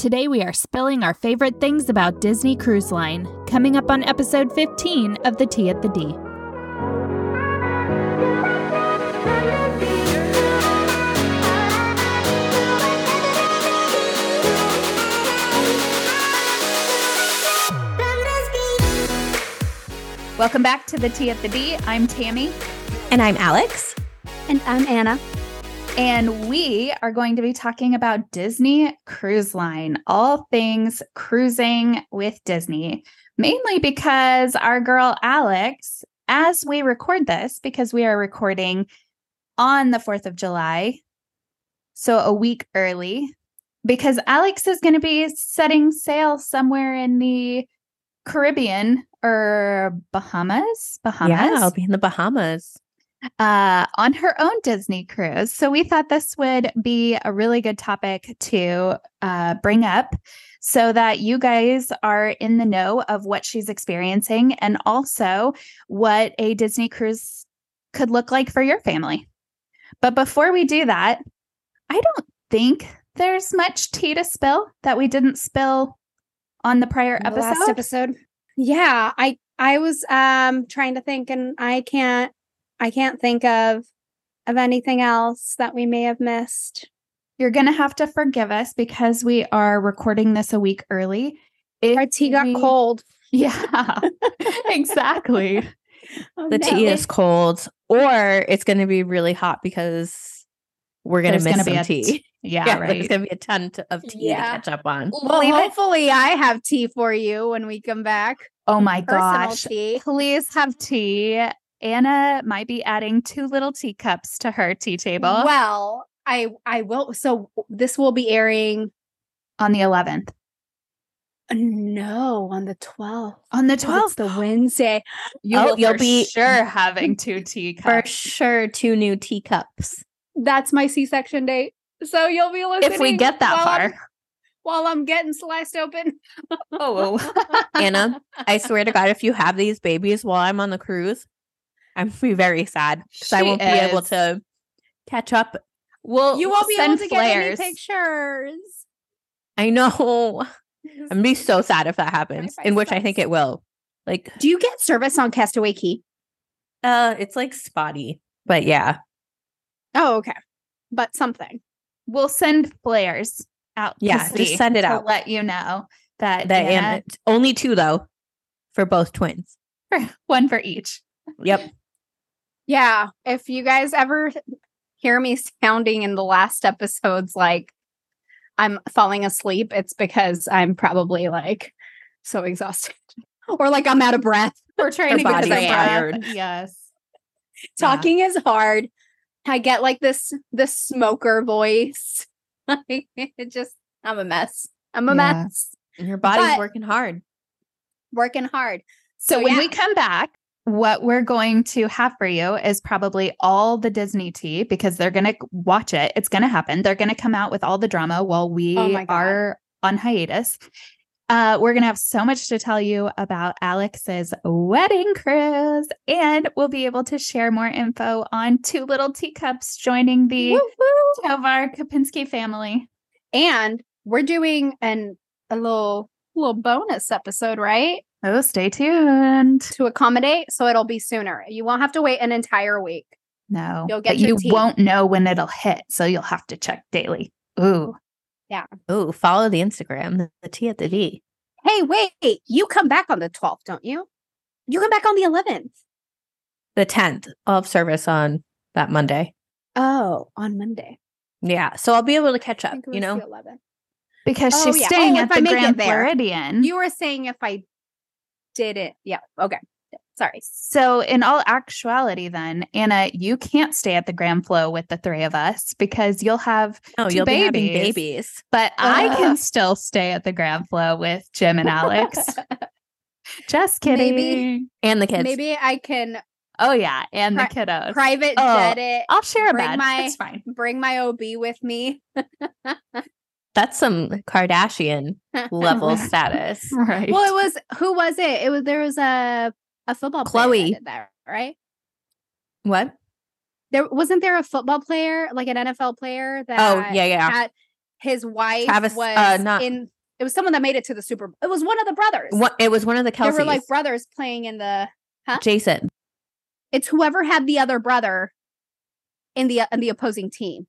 Today we are spilling our favorite things about Disney Cruise Line, coming up on episode 15 of The Tea at the D. Welcome back to The Tea at the D. I'm Tammy. And I'm Alex. And I'm Ana. And we are going to be talking about Disney Cruise Line, all things cruising with Disney, mainly because our girl Alex, as we record this, because we are recording on the 4th of July, so a week early, because Alex is going to be setting sail somewhere in the Caribbean or Bahamas. Bahamas. Yeah, I'll be in the Bahamas. Uh, on her own Disney cruise. So we thought this would be a really good topic to uh, bring up so that you guys are in the know of what she's experiencing and also what a Disney cruise could look like for your family. But before we do that, I don't think there's much tea to spill that we didn't spill on the prior The episode. last episode. Yeah, I I was um trying to think and I can't I can't think of of anything else that we may have missed. You're going to have to forgive us because we are recording this a week early. If Our tea got we- cold. Yeah, exactly. Oh, The tea is cold, or it's going to be really hot because we're going to miss gonna be some a tea. Yeah, right. There's going to be a ton to- of tea Yeah. to catch up on. Well, Leave it- hopefully I have tea for you when we come back. Oh my Personal gosh. tea. Please have tea. Ana might be adding two little teacups to her tea table Well, I I will so this will be airing on the 11th. no on the 12th. On the It's 12th, the Wednesday. you Oh, will you'll for be- sure having two teacups. For sure, two new teacups. That's my C-section date. So you'll be listening if we get that while I'm- far. while I'm getting sliced open. Oh, oh. Ana, I swear to God, if you have these babies while I'm on the cruise, I'm going to be very sad because I won't be able to catch up. We'll you won't be able to get any pictures. I know. I'm going to be so sad if that happens, in which I think it will. Like, Do you get service on Castaway Cay? uh, it's like spotty, but yeah. Oh, okay. But something. We'll send flares out. Yeah, just send it to out. let you know that, That Ana- Ana, only two though, for both twins. one for each. Yep. Yeah. If you guys ever hear me sounding in the last episodes like I'm falling asleep, it's because I'm probably like so exhausted. or like I'm out of breath. We're trying to get body's some breath. tired. Yes. Talking is hard. I get like this this smoker voice. It just I'm a mess. I'm a Yeah. mess. And your body's But- working hard. Working hard. So, So, when yeah. we come back, what we're going to have for you is probably all the Disney tea because they're going to watch it. It's going to happen. They're going to come out with all the drama while we Oh are on hiatus. Uh, we're going to have so much to tell you about Alex's wedding cruise, and we'll be able to share more info on two little teacups joining the Woo, woo. Tovar Kapinski family. And we're doing an a little little bonus episode, right? Oh, stay tuned. To accommodate, so it'll be sooner. You won't have to wait an entire week. No, You'll get but you tea. won't know when it'll hit, so you'll have to check daily. Ooh, Oh, follow the Instagram, the, the Tea at the D. Hey, wait, you come back on the 12th, don't you? You come back on the 11th. The 10th. I'll have service on that Monday. Oh, on Monday. Yeah. So I'll be able to catch I up, think it you know? the 11th. because Oh, she's yeah. staying Oh, at if I the make it Grand there. Floridian. You were saying if I didn't. Yeah. Okay. Sorry. so, in all actuality, then Ana, you can't stay at the Grand Flo with the three of us because you'll have. Oh, two you'll be having babies. babies. But I can still stay at the Grand Flo with Jim and Alex. Just kidding. Maybe. And the kids. Maybe I can Oh yeah, and the Pri- kiddos. private Oh, jet it. I'll share a bring bed. my- It's fine. Bring my OB with me. That's some Kardashian level status. Right. Well, it was who was it? It was there was a a football player that Khloé. did that, right? What? There wasn't there a football player, like an NFL player that Oh, yeah, yeah. had- his wife Travis, was uh, not- in. It was someone that made it to the Super. Bowl. It was one of the brothers. What it was one of the They Kelces. were like brothers playing in the. Jason. It's whoever had the other brother in the in the opposing team.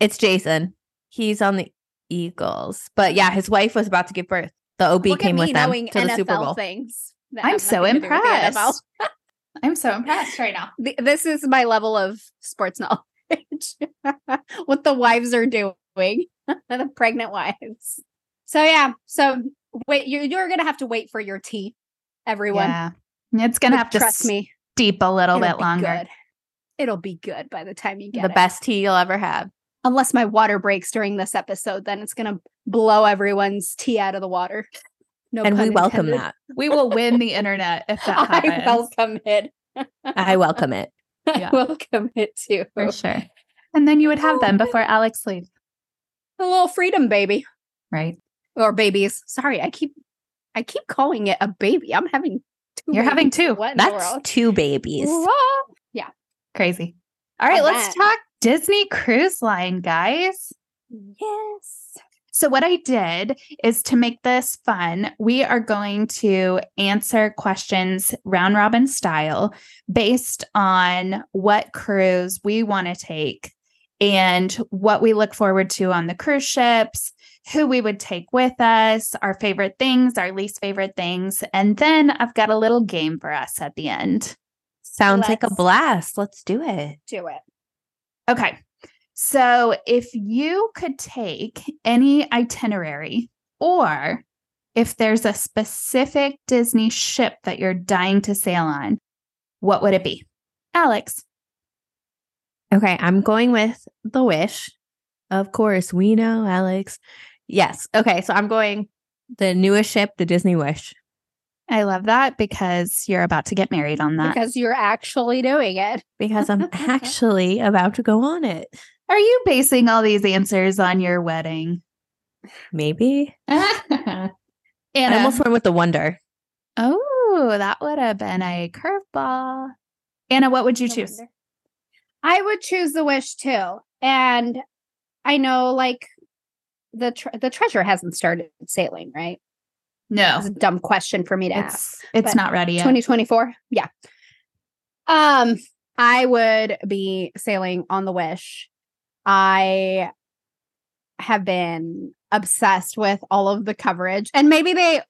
It's Jason. He's on the Eagles. But yeah, his wife was about to give birth. The OB Look came at me with them knowing to the Super Bowl. things. I'm so nothing to do with the NFL. impressed. I'm so impressed right now. Th- This is my level of sports knowledge. what the wives are doing, the pregnant wives. So yeah, so wait, you're you're gonna have to wait for your tea, everyone. Yeah. It's going to But have to trust me, Deep a little it'll bit longer. Good. It'll be good by the time you get The it. best tea you'll ever have. Unless my water breaks during this episode, then it's gonna blow everyone's tea out of the water. No, and we welcome intended. that. We will win the internet if that happens. I welcome it. I welcome it. Yeah. I welcome it too. for sure. And then you would have them oh, before Alex leaves, A little freedom, baby. right? or babies. Sorry, I keep I keep calling it a baby. I'm having two. You're having two. What That's two babies. Whoa. Crazy. All right, let's talk Disney Cruise Line, guys. Yes. So, what I did is to make this fun, we are going to answer questions round robin style based on what cruise we want to take and what we look forward to on the cruise ships, who we would take with us, our favorite things, our least favorite things. And then I've got a little game for us at the end. Sounds like a blast. Let's do it. Do it. Okay. So if you could take any itinerary or if there's a specific Disney ship that you're dying to sail on, what would it be? Alex. Okay, I'm going with the wish. Of course, we know, Alex. Yes. Okay, so I'm going the newest ship, the Disney Wish. I love that because you're about to get married on that. Because you're actually doing it. Because I'm actually about to go on it. Are you basing all these answers on your wedding? Maybe. Ana. I almost went with the Wonder. oh, that would have been a curveball. Ana, what would you No choose? wonder. I would choose the wish too. And I know like the tre- the treasure hasn't started sailing, right? No, It's a dumb question for me to ask. it's it's but not ready yet. 2024 yeah. Um i would be sailing on the wish. I have been obsessed with all of the coverage and maybe they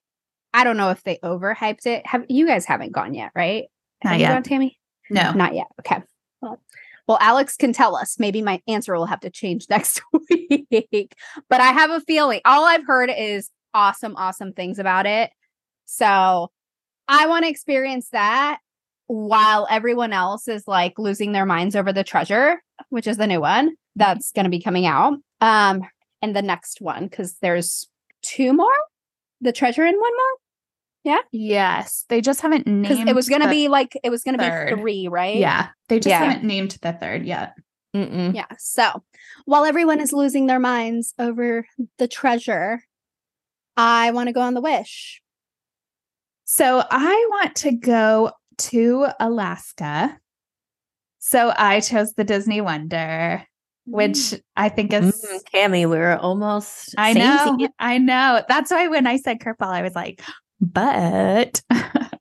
i don't know if they overhyped it. Have you guys haven't gone yet right? Not have you yet. gone tammy? No. not yet. Okay. Well, well alex can tell us. Maybe my answer will have to change next week. But i have a feeling all i've heard is awesome awesome things about it so I want to experience that while everyone else is like losing their minds over the treasure, which is the new one that's going to be coming out. Um, and the next one because there's two more, the treasure and one more Yeah. Yes, they just haven't named. it was going to be like it was going to be three, right? Yeah, they just Yeah. haven't named the third yet. Mm-mm. yeah. So while everyone is losing their minds over the treasure, I want to go on the wish. So I want to go to Alaska. So I chose the Disney Wonder, which I think is. Mm, Tammy, we were almost. I know. I know. That's why when I said curveball, I was like, but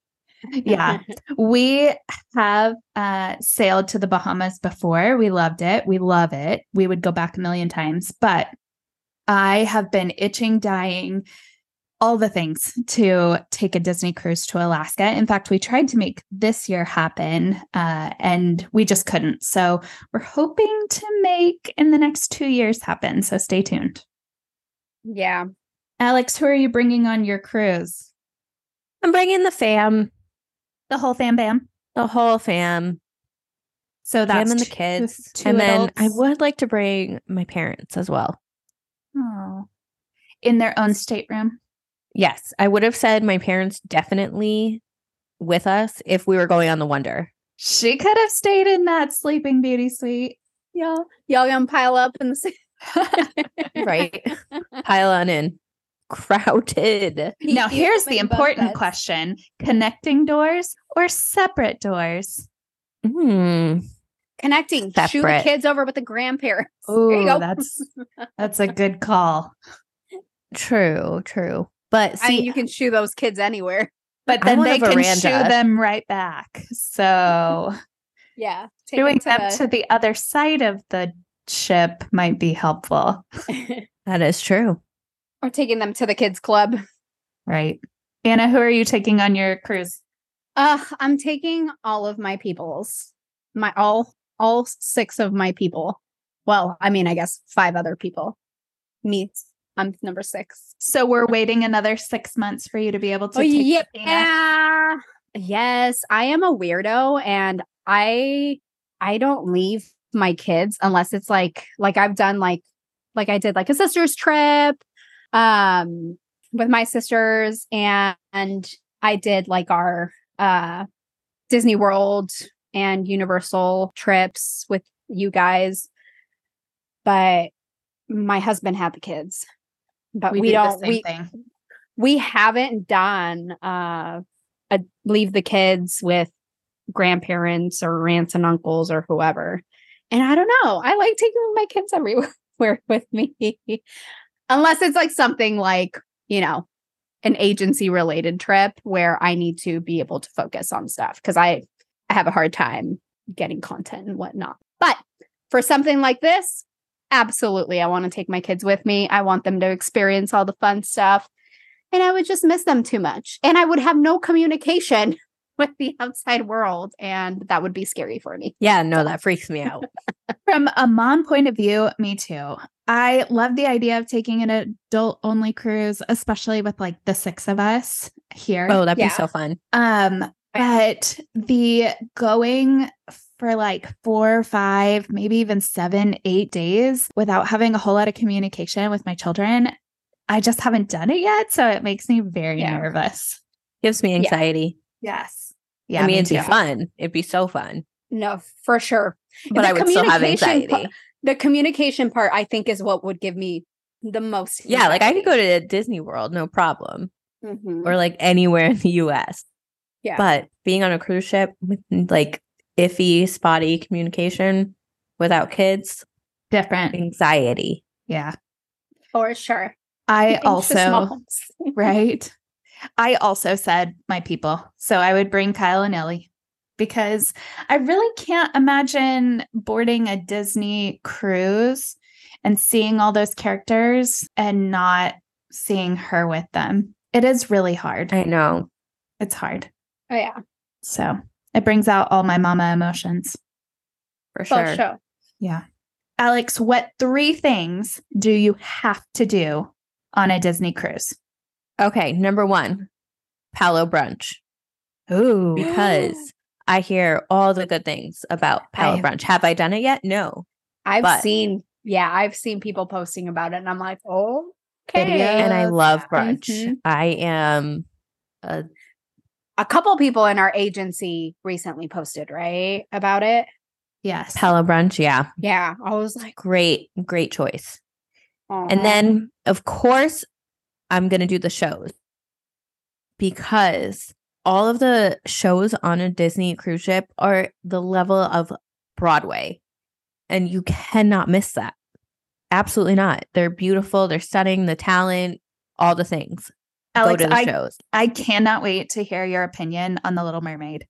yeah, we have uh, sailed to the Bahamas before. We loved it. We love it. We would go back a million times, but I have been itching, dying, all the things to take a Disney cruise to Alaska. In fact, we tried to make this year happen uh, and we just couldn't. So we're hoping to make in the next two years happen. So stay tuned. yeah. Alex, who are you bringing on your cruise? I'm bringing the fam, The whole fam bam. the whole fam, So that's Fam and the kids, two and then I would like to bring my parents as well. Oh. In their own stateroom. Yes, I would have said my parents definitely with us if we were going on the Wonder. She could have stayed in that Sleeping Beauty suite. Y'all, y'all gonna pile up in the same. Right. Pile on in. Crowded. now, here's the important beds. question connecting doors or separate doors? Hmm. Connecting. Shoot the kids over with the grandparents. Oh, that's that's a good call. True, true. But I see, mean, you can shoo those kids anywhere. But then they can veranda. shoo them right back. So Yeah. Doing them to the other side of the ship might be helpful, that is true. or taking them to the kids club. right? Ana, who are you taking on your cruise? Uh, I'm taking all of my peoples. My all all six of my people. Well, I mean, I guess five other people. Me, I'm number six. So we're waiting another six months for you to be able to Oh yeah. Yes, I am a weirdo and I I don't leave my kids unless it's like like I've done like like I did like a sister's trip um with my sisters and, and I did like our uh Disney World and Universal trips with you guys. But my husband had the kids. But we, the don't we thing. we haven't done uh a leave the kids with grandparents or aunts and uncles or whoever. And I don't know. I like taking my kids everywhere with me. Unless it's like something like, you know, an agency related trip where I need to be able to focus on stuff because I, I have a hard time getting content and whatnot. But for something like this, absolutely, I want to take my kids with me. I want them to experience all the fun stuff and I would just miss them too much. And I would have no communication with the outside world. And that would be scary for me. Yeah, no, that freaks me out. From a mom point of view, me too. I love the idea of taking an adult only cruise, especially with like the six of us here. Oh, that'd Yeah. be so fun. Um, but the going for like four, five, maybe even seven, eight days without having a whole lot of communication with my children, I just haven't done it yet. So it makes me very Yeah. nervous. Gives me anxiety. Yes. I mean, me it'd be fun. It'd be so fun. No, for sure. But The I would still have anxiety. pa- The communication part, I think, is what would give me the most. yeah, like I could go to Disney World, no problem. Mhm. Or like anywhere in the US. Yeah. But being on a cruise ship with like iffy, spotty communication without kids, Different. anxiety. Yeah. for sure. I also, right. I also said my people. So I would bring Kyle and Ellie because I really can't imagine boarding a Disney cruise and seeing all those characters and not seeing her with them. It is really hard. I know. It's hard. Oh, yeah, So it brings out all my mama emotions. For for sure. sure. Yeah. Alex, what three things do you have to do on a Disney cruise? Okay, number one, Palo Brunch. Ooh. Because I hear all the good things about Palo I- Brunch. Have I done it yet? No. I've But- seen, yeah, I've seen people posting about it, and I'm like, oh, okay. Videos. And I love yeah. brunch. Mhm. I am a A couple people in our agency recently posted right about it. Yes. Palo Brunch. Yeah. Yeah, I was like, Great, great choice. "Aw." And then, of course, I'm going to do the shows because all of the shows on a Disney cruise ship are the level of Broadway. And you cannot miss that. Absolutely not. They're beautiful, they're stunning, the talent, all the things. Alex, Go to the I, shows. I cannot wait to hear your opinion on The Little Mermaid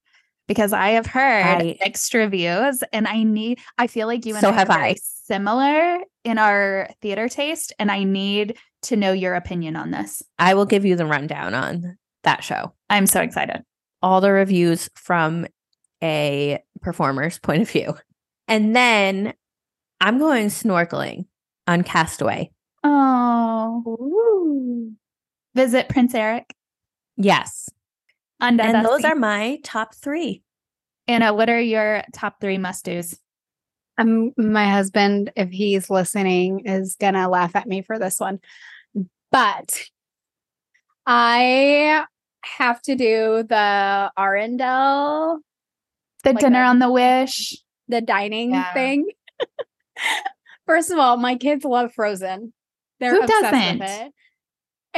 because I have heard I- mixed reviews and I need, I feel like you and So I have are I. similar in our theater taste and I need to know your opinion on this. I will give you the rundown on that show. I'm so excited. all the reviews from a performer's point of view. And then I'm going snorkeling on Castaway. Oh, visit Prince Eric Yes. on And those Dusty. are my top three. Ana, what are your top three must dos? Um, my husband, if he's listening, is gonna laugh at me for this one. But I have to do the Arendelle, The Like dinner a- on the Wish. the dining Yeah. thing. First of all, my kids love Frozen. They're Who obsessed doesn't? with it.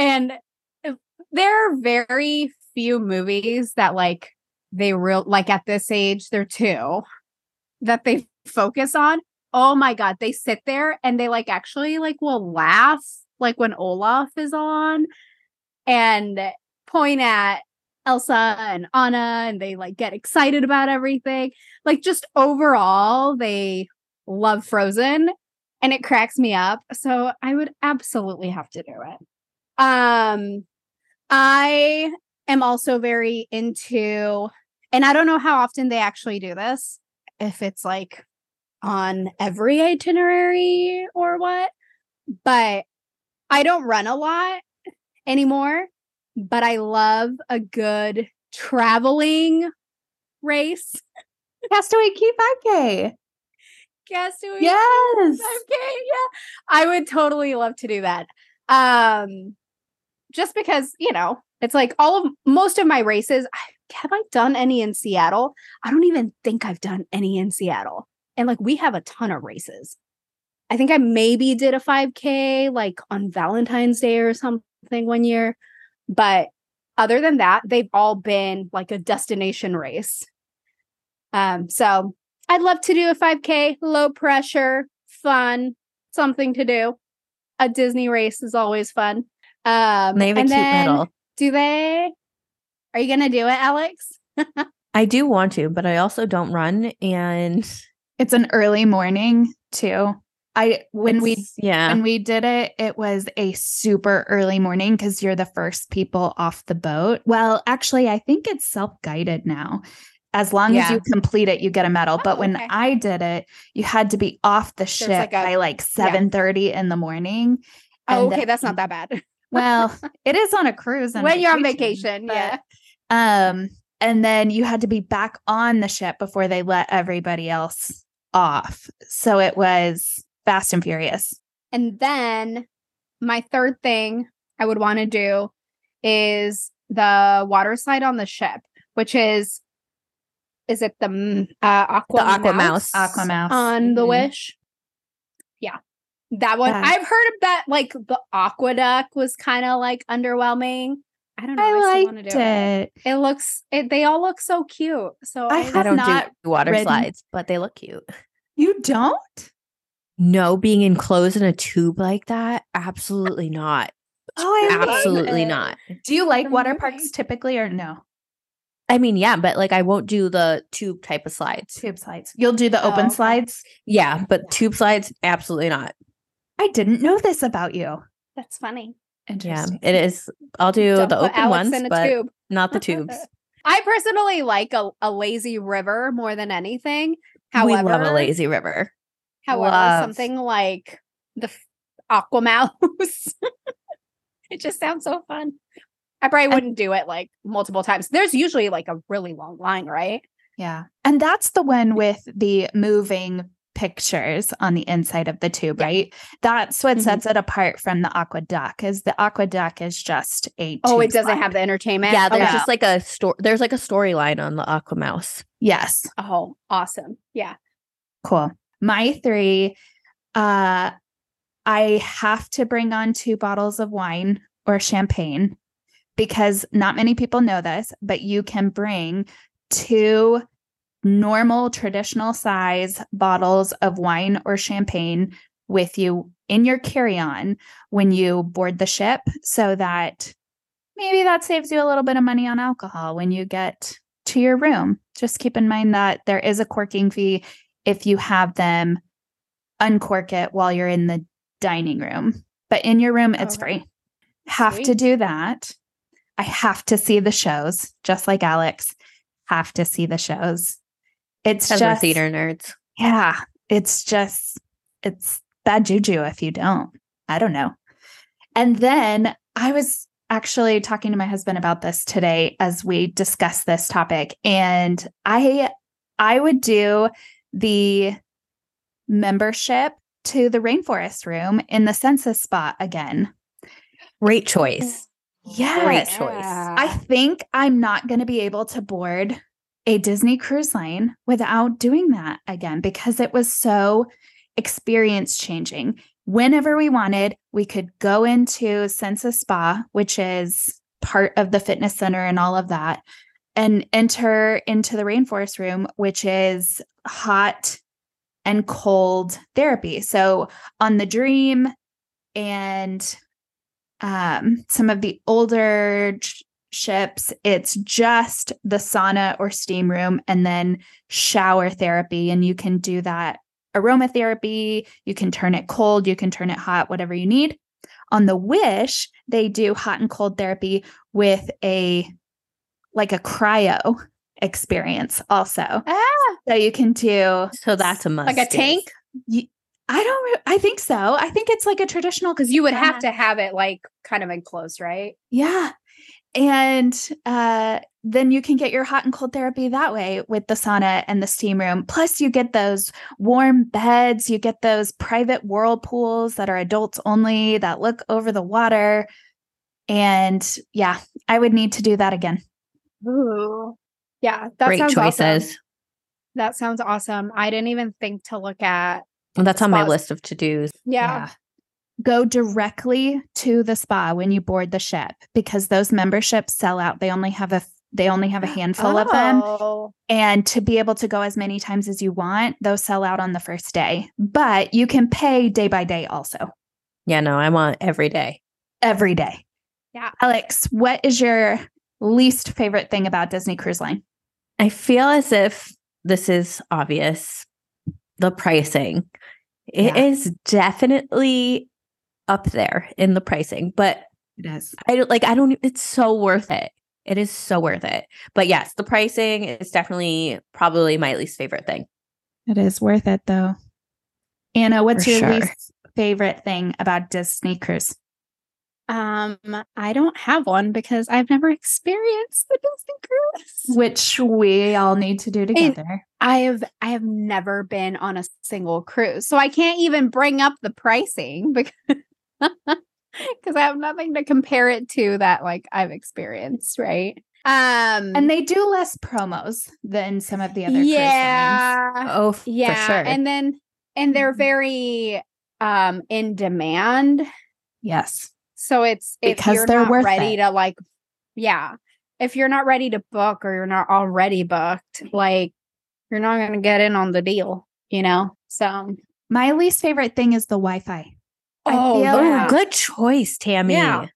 And uh, there are very few movies that like they real like at this age, they're two, that they focus on, oh my god, they sit there and they like actually like will laugh like when Olaf is on and point at Elsa and Anna and they like get excited about everything. Like just overall, they love Frozen and it cracks me up. So I would absolutely have to do it. Um I am also very into and I don't know how often they actually do this. If it's like on every itinerary or what, but I don't run a lot anymore, but I love a good traveling race. Castaway Cay 5K. Castaway Yes. 5K, yeah. I would totally love to do that. Um just because, you know, it's like all of most of my races, have I done any in Seattle? I don't even think I've done any in Seattle. And like we have a ton of races. I think I maybe did a 5K like on Valentine's Day or something one year. But other than that, they've all been like a destination race. Um, so I'd love to do a 5K, low pressure, fun, something to do. A Disney race is always fun. Um, They have a and cute then- medal. Do they? Are you gonna do it, Alex? I do want to, but I also don't run. And It's an early morning too. I when we yeah, when we did it, it was a super early morning because you're the first people off the boat. Well, actually, I think it's self-guided now. As long as you complete it, you get a medal. but Oh, when okay. I did it, you had to be off the ship like a- by like 7 30 in the morning. Oh, okay, that's not that bad. Well, it is on a cruise and when you're on vacation, but, yeah. Um, and then you had to be back on the ship before they let everybody else off. So it was fast and furious. And then my third thing I would want to do is the water slide on the ship, which is is it the mm, uh, aqua the Aqua Mouse. Aqua Mouse. on the Mhm. Wish? Yeah, that one. Yeah. I've heard of that. Like the AquaDuck was kind of like underwhelming. I don't know. I, I liked do it. it. It looks. It, they all look so cute. So I I, have not do water ridden- slides, but they look cute. You don't? No, being enclosed in a tube like that, absolutely not. Oh, I absolutely not. Do you like water parks typically or no? I mean, yeah, but like I won't do the tube type of slides. Tube slides. You'll do the Oh, open slides. Yeah, but tube slides, absolutely not. I didn't know this about you. That's funny. Yeah, it is. I'll do Don't the open Alex ones, but tube. not the tubes. I personally like a, a lazy river more than anything. However, we love a lazy river. however, Love. something like the f- Aqua Mouse, it just sounds so fun. I probably wouldn't do it like multiple times. There's usually like a really long line, right? Yeah. And that's the one with the moving pictures on the inside of the tube, Yeah. right? That's what Mhm. sets it apart from the aqua duck is the aqua duck is just a Oh, it doesn't slide. have the entertainment. Yeah, there's Okay. just like a story. There's like a storyline on the Aqua Mouse. Yes. oh, awesome. Yeah. Cool. My three, uh I have to bring on two bottles of wine or champagne because not many people know this, but you can bring two normal traditional size bottles of wine or champagne with you in your carry-on when you board the ship so that maybe that saves you a little bit of money on alcohol when you get to your room. Just keep in mind that there is a corking fee if you have them uncork it while you're in the dining room. But in your room, it's Okay. free. Have to do that. I have to see the shows, just like Alex. Have to see the shows. It's Because we're just theater nerds. yeah, it's just it's bad juju if you don't. I don't know. And then I was actually talking to my husband about this today as we discussed this topic and I I would do the membership to the rainforest room in the Senses Spa again. Great choice. Yes. Great choice. I think I'm not going to be able to board a Disney cruise line without doing that again because it was so experience changing. Whenever we wanted, we could go into Senses Spa, which is part of the fitness center and all of that, and enter into the rainforest room, which is hot and cold therapy. So on the Dream and um, some of the older ships, it's just the sauna or steam room and then shower therapy. And you can do that aromatherapy. You can turn it cold, you can turn it hot, whatever you need. On the Wish, they do hot and cold therapy with a like a cryo experience also. Ah, So you can do So that's a must. like a tank I don't re- I think so. I think it's like a traditional because you would have to have it like kind of enclosed, right? Yeah. And uh, then you can get your hot and cold therapy that way with the sauna and the steam room. Plus, you get those warm beds, you get those private whirlpools that are adults only that look over the water. And yeah, I would need to do that again. Ooh. Yeah, that Great sounds choices. awesome. That sounds awesome. I didn't even think to look at. And that's on my list of to dos. Yeah. Go directly to the spa when you board the ship because those memberships sell out. They only have a they only have a handful of them. Oh. And to be able to go as many times as you want, those sell out on the first day. But you can pay day by day also, Yeah, no, I want every day. every day. Yeah. Alex, what is your least favorite thing about Disney Cruise Line? I feel as if this is obvious. The pricing. It Yeah. is definitely up there in the pricing, but It is. I don't like I don't it's so worth it. It is so worth it. But yes, the pricing is definitely probably my least favorite thing. It is worth it though. Ana, what's For your sure. least favorite thing about Disney Cruise? Um, I don't have one because I've never experienced the Disney cruise. Which we all need to do together. I have I have never been on a single cruise. So I can't even bring up the pricing because because I have nothing to compare it to that like I've experienced, right? Um and they do less promos than some of the other yeah. Oh, yeah. for sure. And then and they're Mhm. very um in demand. Yes. So it's if Because you're they're not ready it. to like yeah. If you're not ready to book or you're not already booked, like you're not gonna get in on the deal, you know? So My least favorite thing is the Wi-Fi. Oh, yeah. good choice, Tammy. Yeah.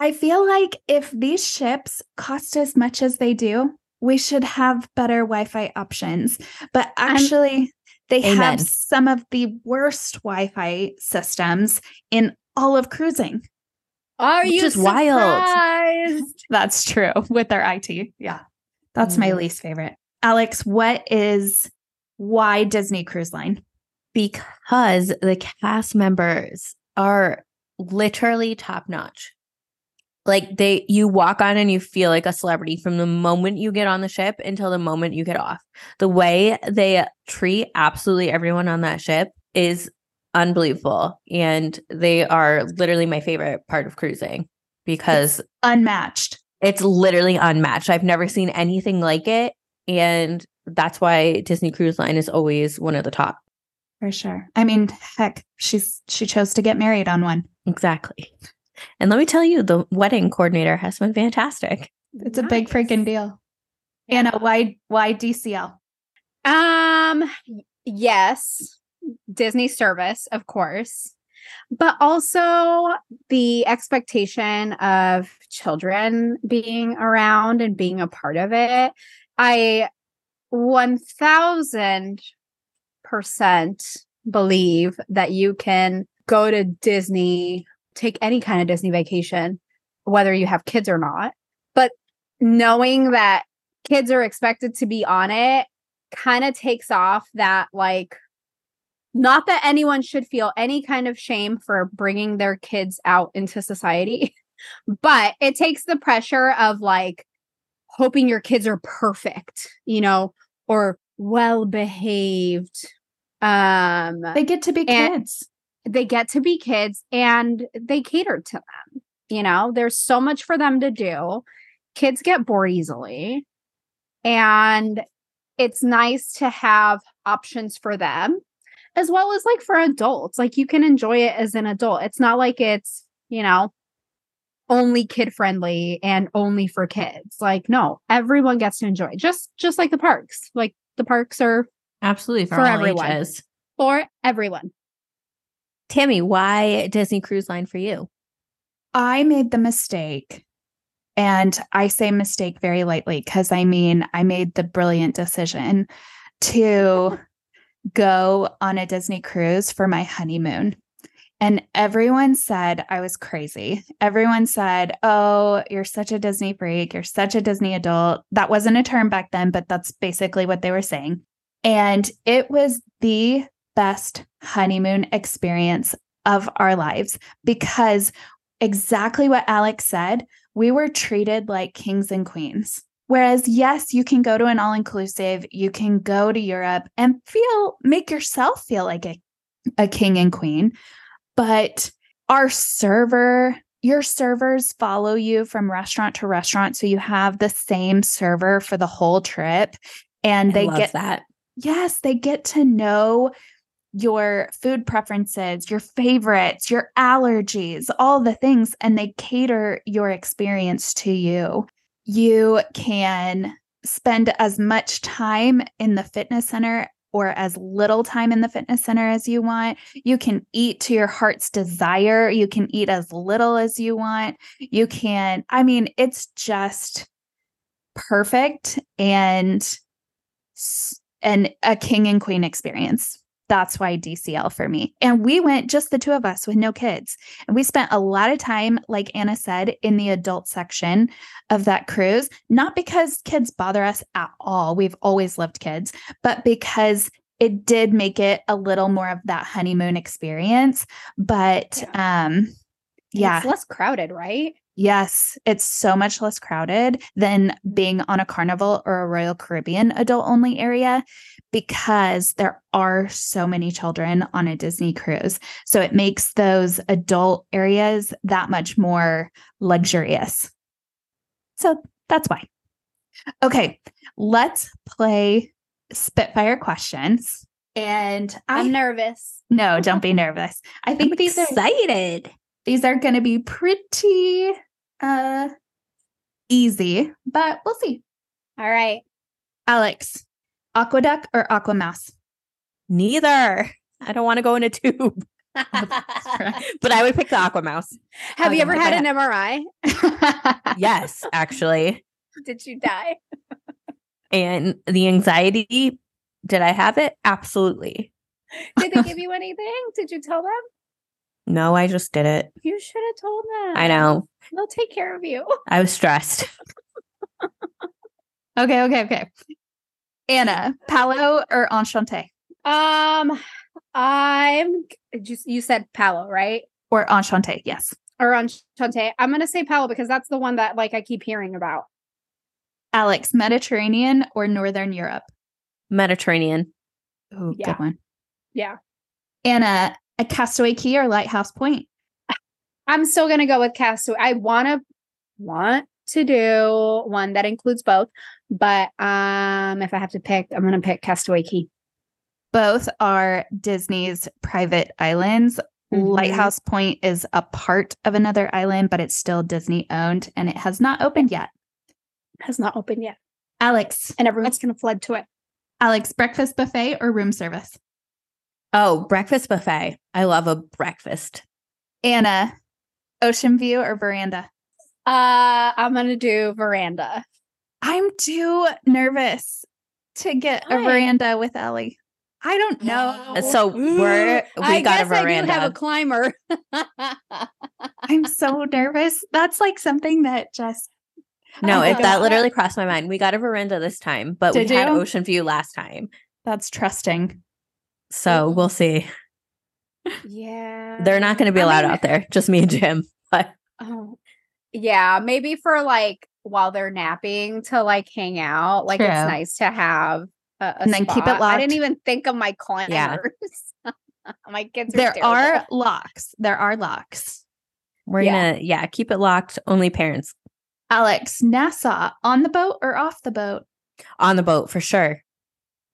I feel like if these ships cost as much as they do, we should have better Wi-Fi options. But I'm- actually, they Amen. have some of the worst Wi-Fi systems in all of cruising. Are you is wild. surprised? That's true with their IT. Yeah. That's my Mm. least favorite. Alex, what is why Disney Cruise Line? Because the cast members are literally top notch. Like they you walk on and you feel like a celebrity from the moment you get on the ship until the moment you get off. The way they treat absolutely everyone on that ship is unbelievable. And they are literally my favorite part of cruising because Unmatched. it's literally unmatched. I've never seen anything like it. And that's why Disney Cruise Line is always one of the top. For sure. I mean, heck, she's she chose to get married on one. Exactly. And let me tell you, the wedding coordinator has been fantastic. It's a big freaking deal. Ana, why why DCL? Um yes, Disney service, of course. But also the expectation of children being around and being a part of it. I 1000% believe that you can go to Disney, take any kind of Disney vacation, whether you have kids or not. But knowing that kids are expected to be on it kind of takes off that like not that anyone should feel any kind of shame for bringing their kids out into society but it takes the pressure of like hoping your kids are perfect you know or well behaved um They get to be kids. they get to be kids and they cater to them. You know, there's so much for them to do. Kids get bored easily. And it's nice to have options for them as well as like for adults. Like you can enjoy it as an adult. It's not like it's, you know, only kid friendly and only for kids. Like no, everyone gets to enjoy it. Just just like the parks. Like the parks are Absolutely. For all everyone. ages. for everyone. Tammy, why Disney Cruise Line for you? I made the mistake. And I say mistake very lightly because I mean, I made the brilliant decision to go on a Disney cruise for my honeymoon. And everyone said I was crazy. Everyone said, Oh, you're such a Disney freak. You're such a Disney adult. That wasn't a term back then, but that's basically what they were saying. And it was the best honeymoon experience of our lives because exactly what Alex said, we were treated like kings and queens. Whereas, yes, you can go to an all inclusive, you can go to Europe and feel, make yourself feel like a, a king and queen. But our server, your servers follow you from restaurant to restaurant. So you have the same server for the whole trip. And they get that. Yes, they get to know your food preferences, your favorites, your allergies, all the things, and they cater your experience to you. You can spend as much time in the fitness center or as little time in the fitness center as you want. You can eat to your heart's desire. You can eat as little as you want. You can, I mean, it's just perfect and and a king and queen experience that's why DCL for me. And we went just the two of us with no kids. And we spent a lot of time, like Ana said, in the adult section of that cruise, not because kids bother us at all. We've always loved kids, but because it did make it a little more of that honeymoon experience. But yeah. um yeah. It's less crowded, right? Yes, it's so much less crowded than being on a carnival or a Royal Caribbean adult only area because there are so many children on a Disney cruise. So it makes those adult areas that much more luxurious. So that's why. Okay, let's play Spitfire questions. And I'm I, nervous. No, don't be nervous. I think I'm these excited. Are, these are going to be pretty uh easy, but we'll see. All right. Alex, AquaDuck or aquamouse? Neither. I don't want to go in a tube. but I would pick the aquamouse. Have you ever had an MRI? yes, actually. Did you die? and the anxiety, did I have it? Absolutely. Did they give you anything? Did you tell them? No, I just did it. You should have told them. I know. They'll take care of you. I was stressed. okay, okay, okay. Ana, Palo or Enchante? Um, I'm just you said Palo, right? Or Enchante, yes. Or Enchante. I'm gonna say Palo because that's the one that like I keep hearing about. Alex, Mediterranean or Northern Europe? Mediterranean. Oh, yeah. good one. Yeah. Ana, a Castaway Cay or Lighthouse Point? I'm still gonna go with Castaway. I wanna want to do one that includes both, but um if I have to pick, I'm gonna pick Castaway Cay. Both are Disney's private islands. Mm-hmm. Lighthouse Point is a part of another island, but it's still Disney owned and it has not opened yet. Has not opened yet. Alex. And everyone's gonna flood to it. Alex, breakfast buffet or room service? Oh, breakfast buffet. I love a breakfast. Ana, ocean view or veranda? Uh, I'm gonna do veranda. I'm too nervous to get Why? a veranda with Ellie. I don't know. So we're we I got guess a veranda. I do have a climber. I'm so nervous. That's like something that just no, it, that literally crossed my mind. We got a veranda this time, but Did we had ocean view last time. That's trusting. So we'll see. Yeah. They're not going to be I allowed mean, out there, just me and Jim. But oh, yeah, maybe for like while they're napping to like hang out. Like True. it's nice to have a, a and then spot. keep it locked. I didn't even think of my climbers. Yeah. my kids. Are there terrible. are locks. There are locks. We're yeah. gonna yeah keep it locked. Only parents. Alex, Nassau on the boat or off the boat? On the boat for sure.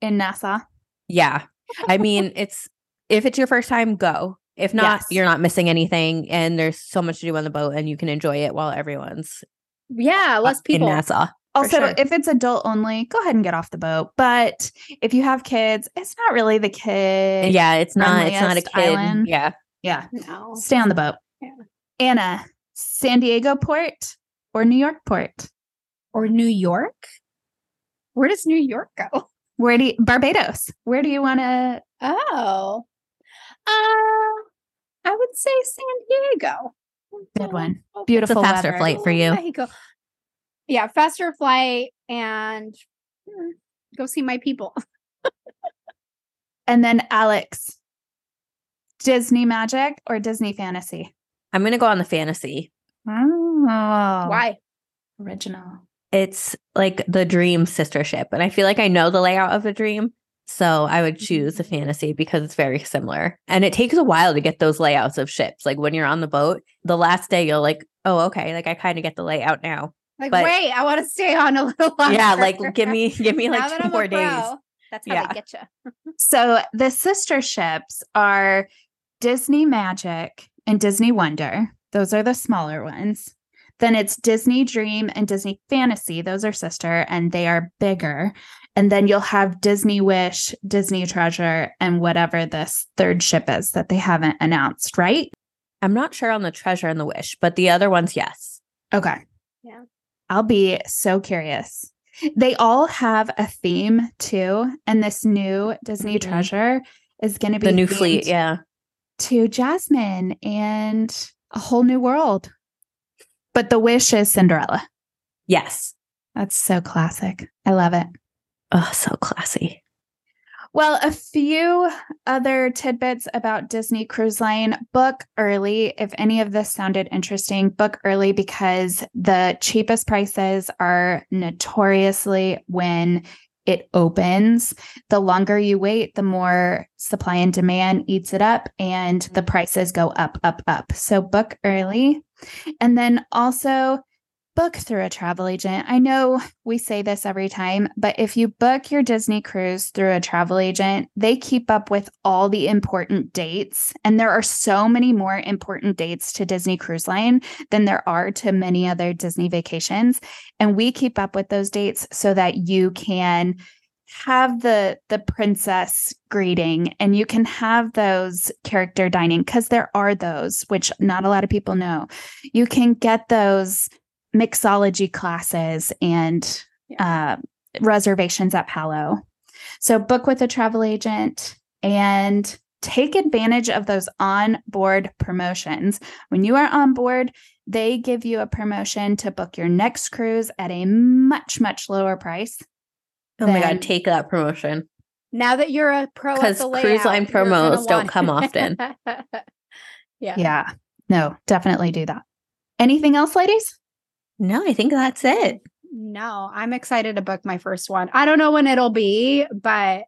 In Nassau. Yeah, I mean, it's if it's your first time, go. If not, yes. you're not missing anything, and there's so much to do on the boat, and you can enjoy it while everyone's yeah less people in Nassau. Also, sure. if it's adult only, go ahead and get off the boat. But if you have kids, it's not really the kid. yeah, it's not. It's not a kid. island. Yeah. Yeah. No. Stay on the boat. Yeah. Ana, San Diego port or New York port? Or New York? Where does New York go? Where do you, Barbados? Where do you want to? Oh. Uh I would say San Diego. Good one. Oh, Beautiful faster weather. flight for you. Mexico. Yeah, faster flight and hmm, go see my people. And then Alex, Disney magic or Disney fantasy? I'm gonna go on the fantasy. Oh, Why? Original. It's like the dream sister ship. And I feel like I know the layout of a dream. So I would choose the mm-hmm. fantasy because it's very similar. And it takes a while to get those layouts of ships. Like when you're on the boat, the last day you're like, oh, okay, like I kind of get the layout now. Like, But- wait, I want to stay on a little longer. Yeah, like give me give me like that two I'm more days. pro, That's how Yeah. they get you. So the sister ships are Disney Magic and Disney Wonder. Those are the smaller ones. Then it's Disney Dream and Disney Fantasy. Those are sister and they are bigger. And then you'll have Disney Wish, Disney Treasure, and whatever this third ship is that they haven't announced, right? I'm not sure on the treasure and the wish, but the other ones, yes. Okay. Yeah. I'll be so curious. They all have a theme too. And this new Disney Mhm. Treasure is going to be The new fleet, yeah. to Jasmine and a whole new world. But the wish is Cinderella. Yes. That's so classic. I love it. Oh, so classy. Well, a few other tidbits about Disney Cruise Line. Book early. If any of this sounded interesting, book early because the cheapest prices are notoriously when it opens. The longer you wait, the more supply and demand eats it up, and the mm-hmm. prices go up, up, up. So book early. And then also, book through a travel agent. I know we say this every time, but if you book your Disney cruise through a travel agent, they keep up with all the important dates. And there are so many more important dates to Disney Cruise Line than there are to many other Disney vacations. And we keep up with those dates so that you can have the the princess greeting and you can have those character dining because there are those which not a lot of people know you can get those mixology classes and uh, reservations at Palo. So book with a travel agent and take advantage of those on-board promotions. When you are on board, they give you a promotion to book your next cruise at a much much lower price. Oh my God, take that promotion. Now that you're a pro, at 'Cause the cruise line you're promos don't want- come often. yeah. Yeah. No, definitely do that. Anything else, ladies? No, I think that's it. No, I'm excited to book my first one. I don't know when it'll be, but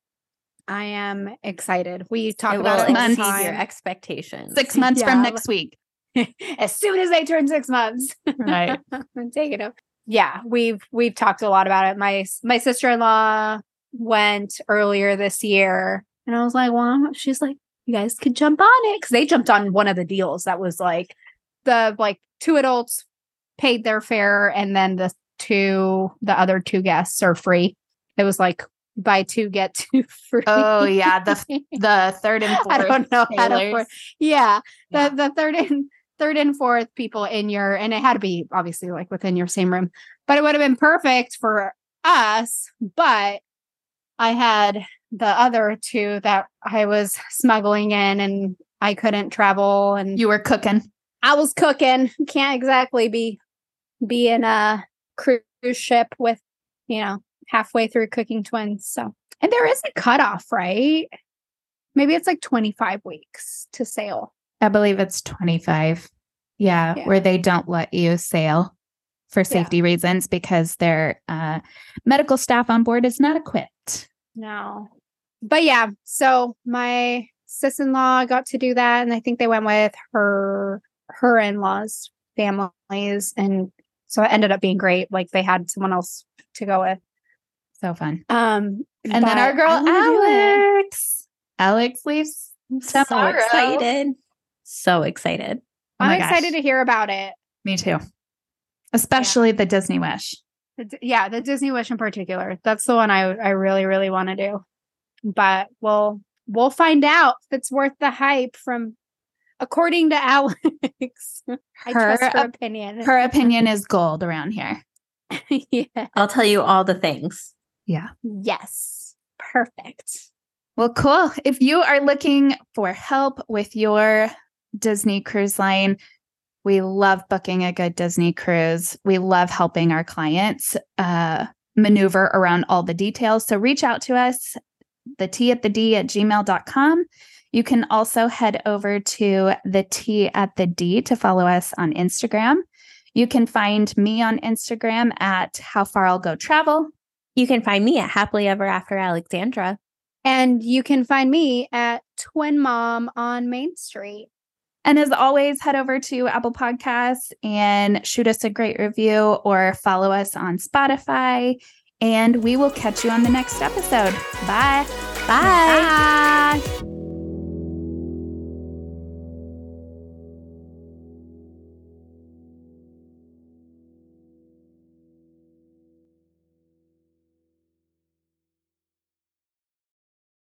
I am excited. We talk it about will it all your expectations. Six months Yeah. from next week. as soon as they turn six months. Right. I'm taking them. Yeah, we've we've talked a lot about it. My my sister in law went earlier this year, and I was like, "Well," she's like, "You guys could jump on it," because they jumped on one of the deals that was like the like two adults paid their fare, and then the two the other two guests are free. It was like buy two get two free. Oh yeah, the the third and fourth. I don't know how to afford. Yeah, the the third and third and fourth people in your and it had to be obviously like within your same room, but it would have been perfect for us. But I had the other two that I was smuggling in, and I couldn't travel, and You were cooking. I was cooking. Can't exactly be be in a cruise ship with you know halfway through cooking twins. So and there is a cutoff, right? Maybe it's like 25 weeks to sail. I believe it's 25. Yeah, Yeah. where they don't let you sail for safety reasons because their uh, medical staff on board is not equipped. No. But yeah, so my sis-in-law got to do that and I think they went with her her in-laws families and so it ended up being great like they had someone else to go with. So fun. Um And then our girl I wanna do it. Alex. Alex leaves. so Tomorrow. excited. So excited. Oh I'm excited to hear about it. Me too. Especially the Disney Wish. The yeah, the Disney Wish in particular. That's the one I I really really want to do. But we'll we'll find out if it's worth the hype from according to Alex. I Her trust her op- opinion. Her opinion is gold around here. yeah. I'll tell you all the things. Yeah. Yes. Perfect. Well, cool. If you are looking for help with your Disney cruise line, we love booking a good Disney cruise. We love helping our clients uh, maneuver around all the details. So reach out to us, the Tea at the D at gmail.com. You can also head over to the Tea at the D to follow us on Instagram. You can find me on Instagram at How Far I'll Go Travel. You can find me at Happily Ever After Alexandra. And you can find me at Twin Mom on Main Street. And as always, head over to Apple Podcasts and shoot us a great review or follow us on Spotify. And we will catch you on the next episode. Bye. Bye. Bye.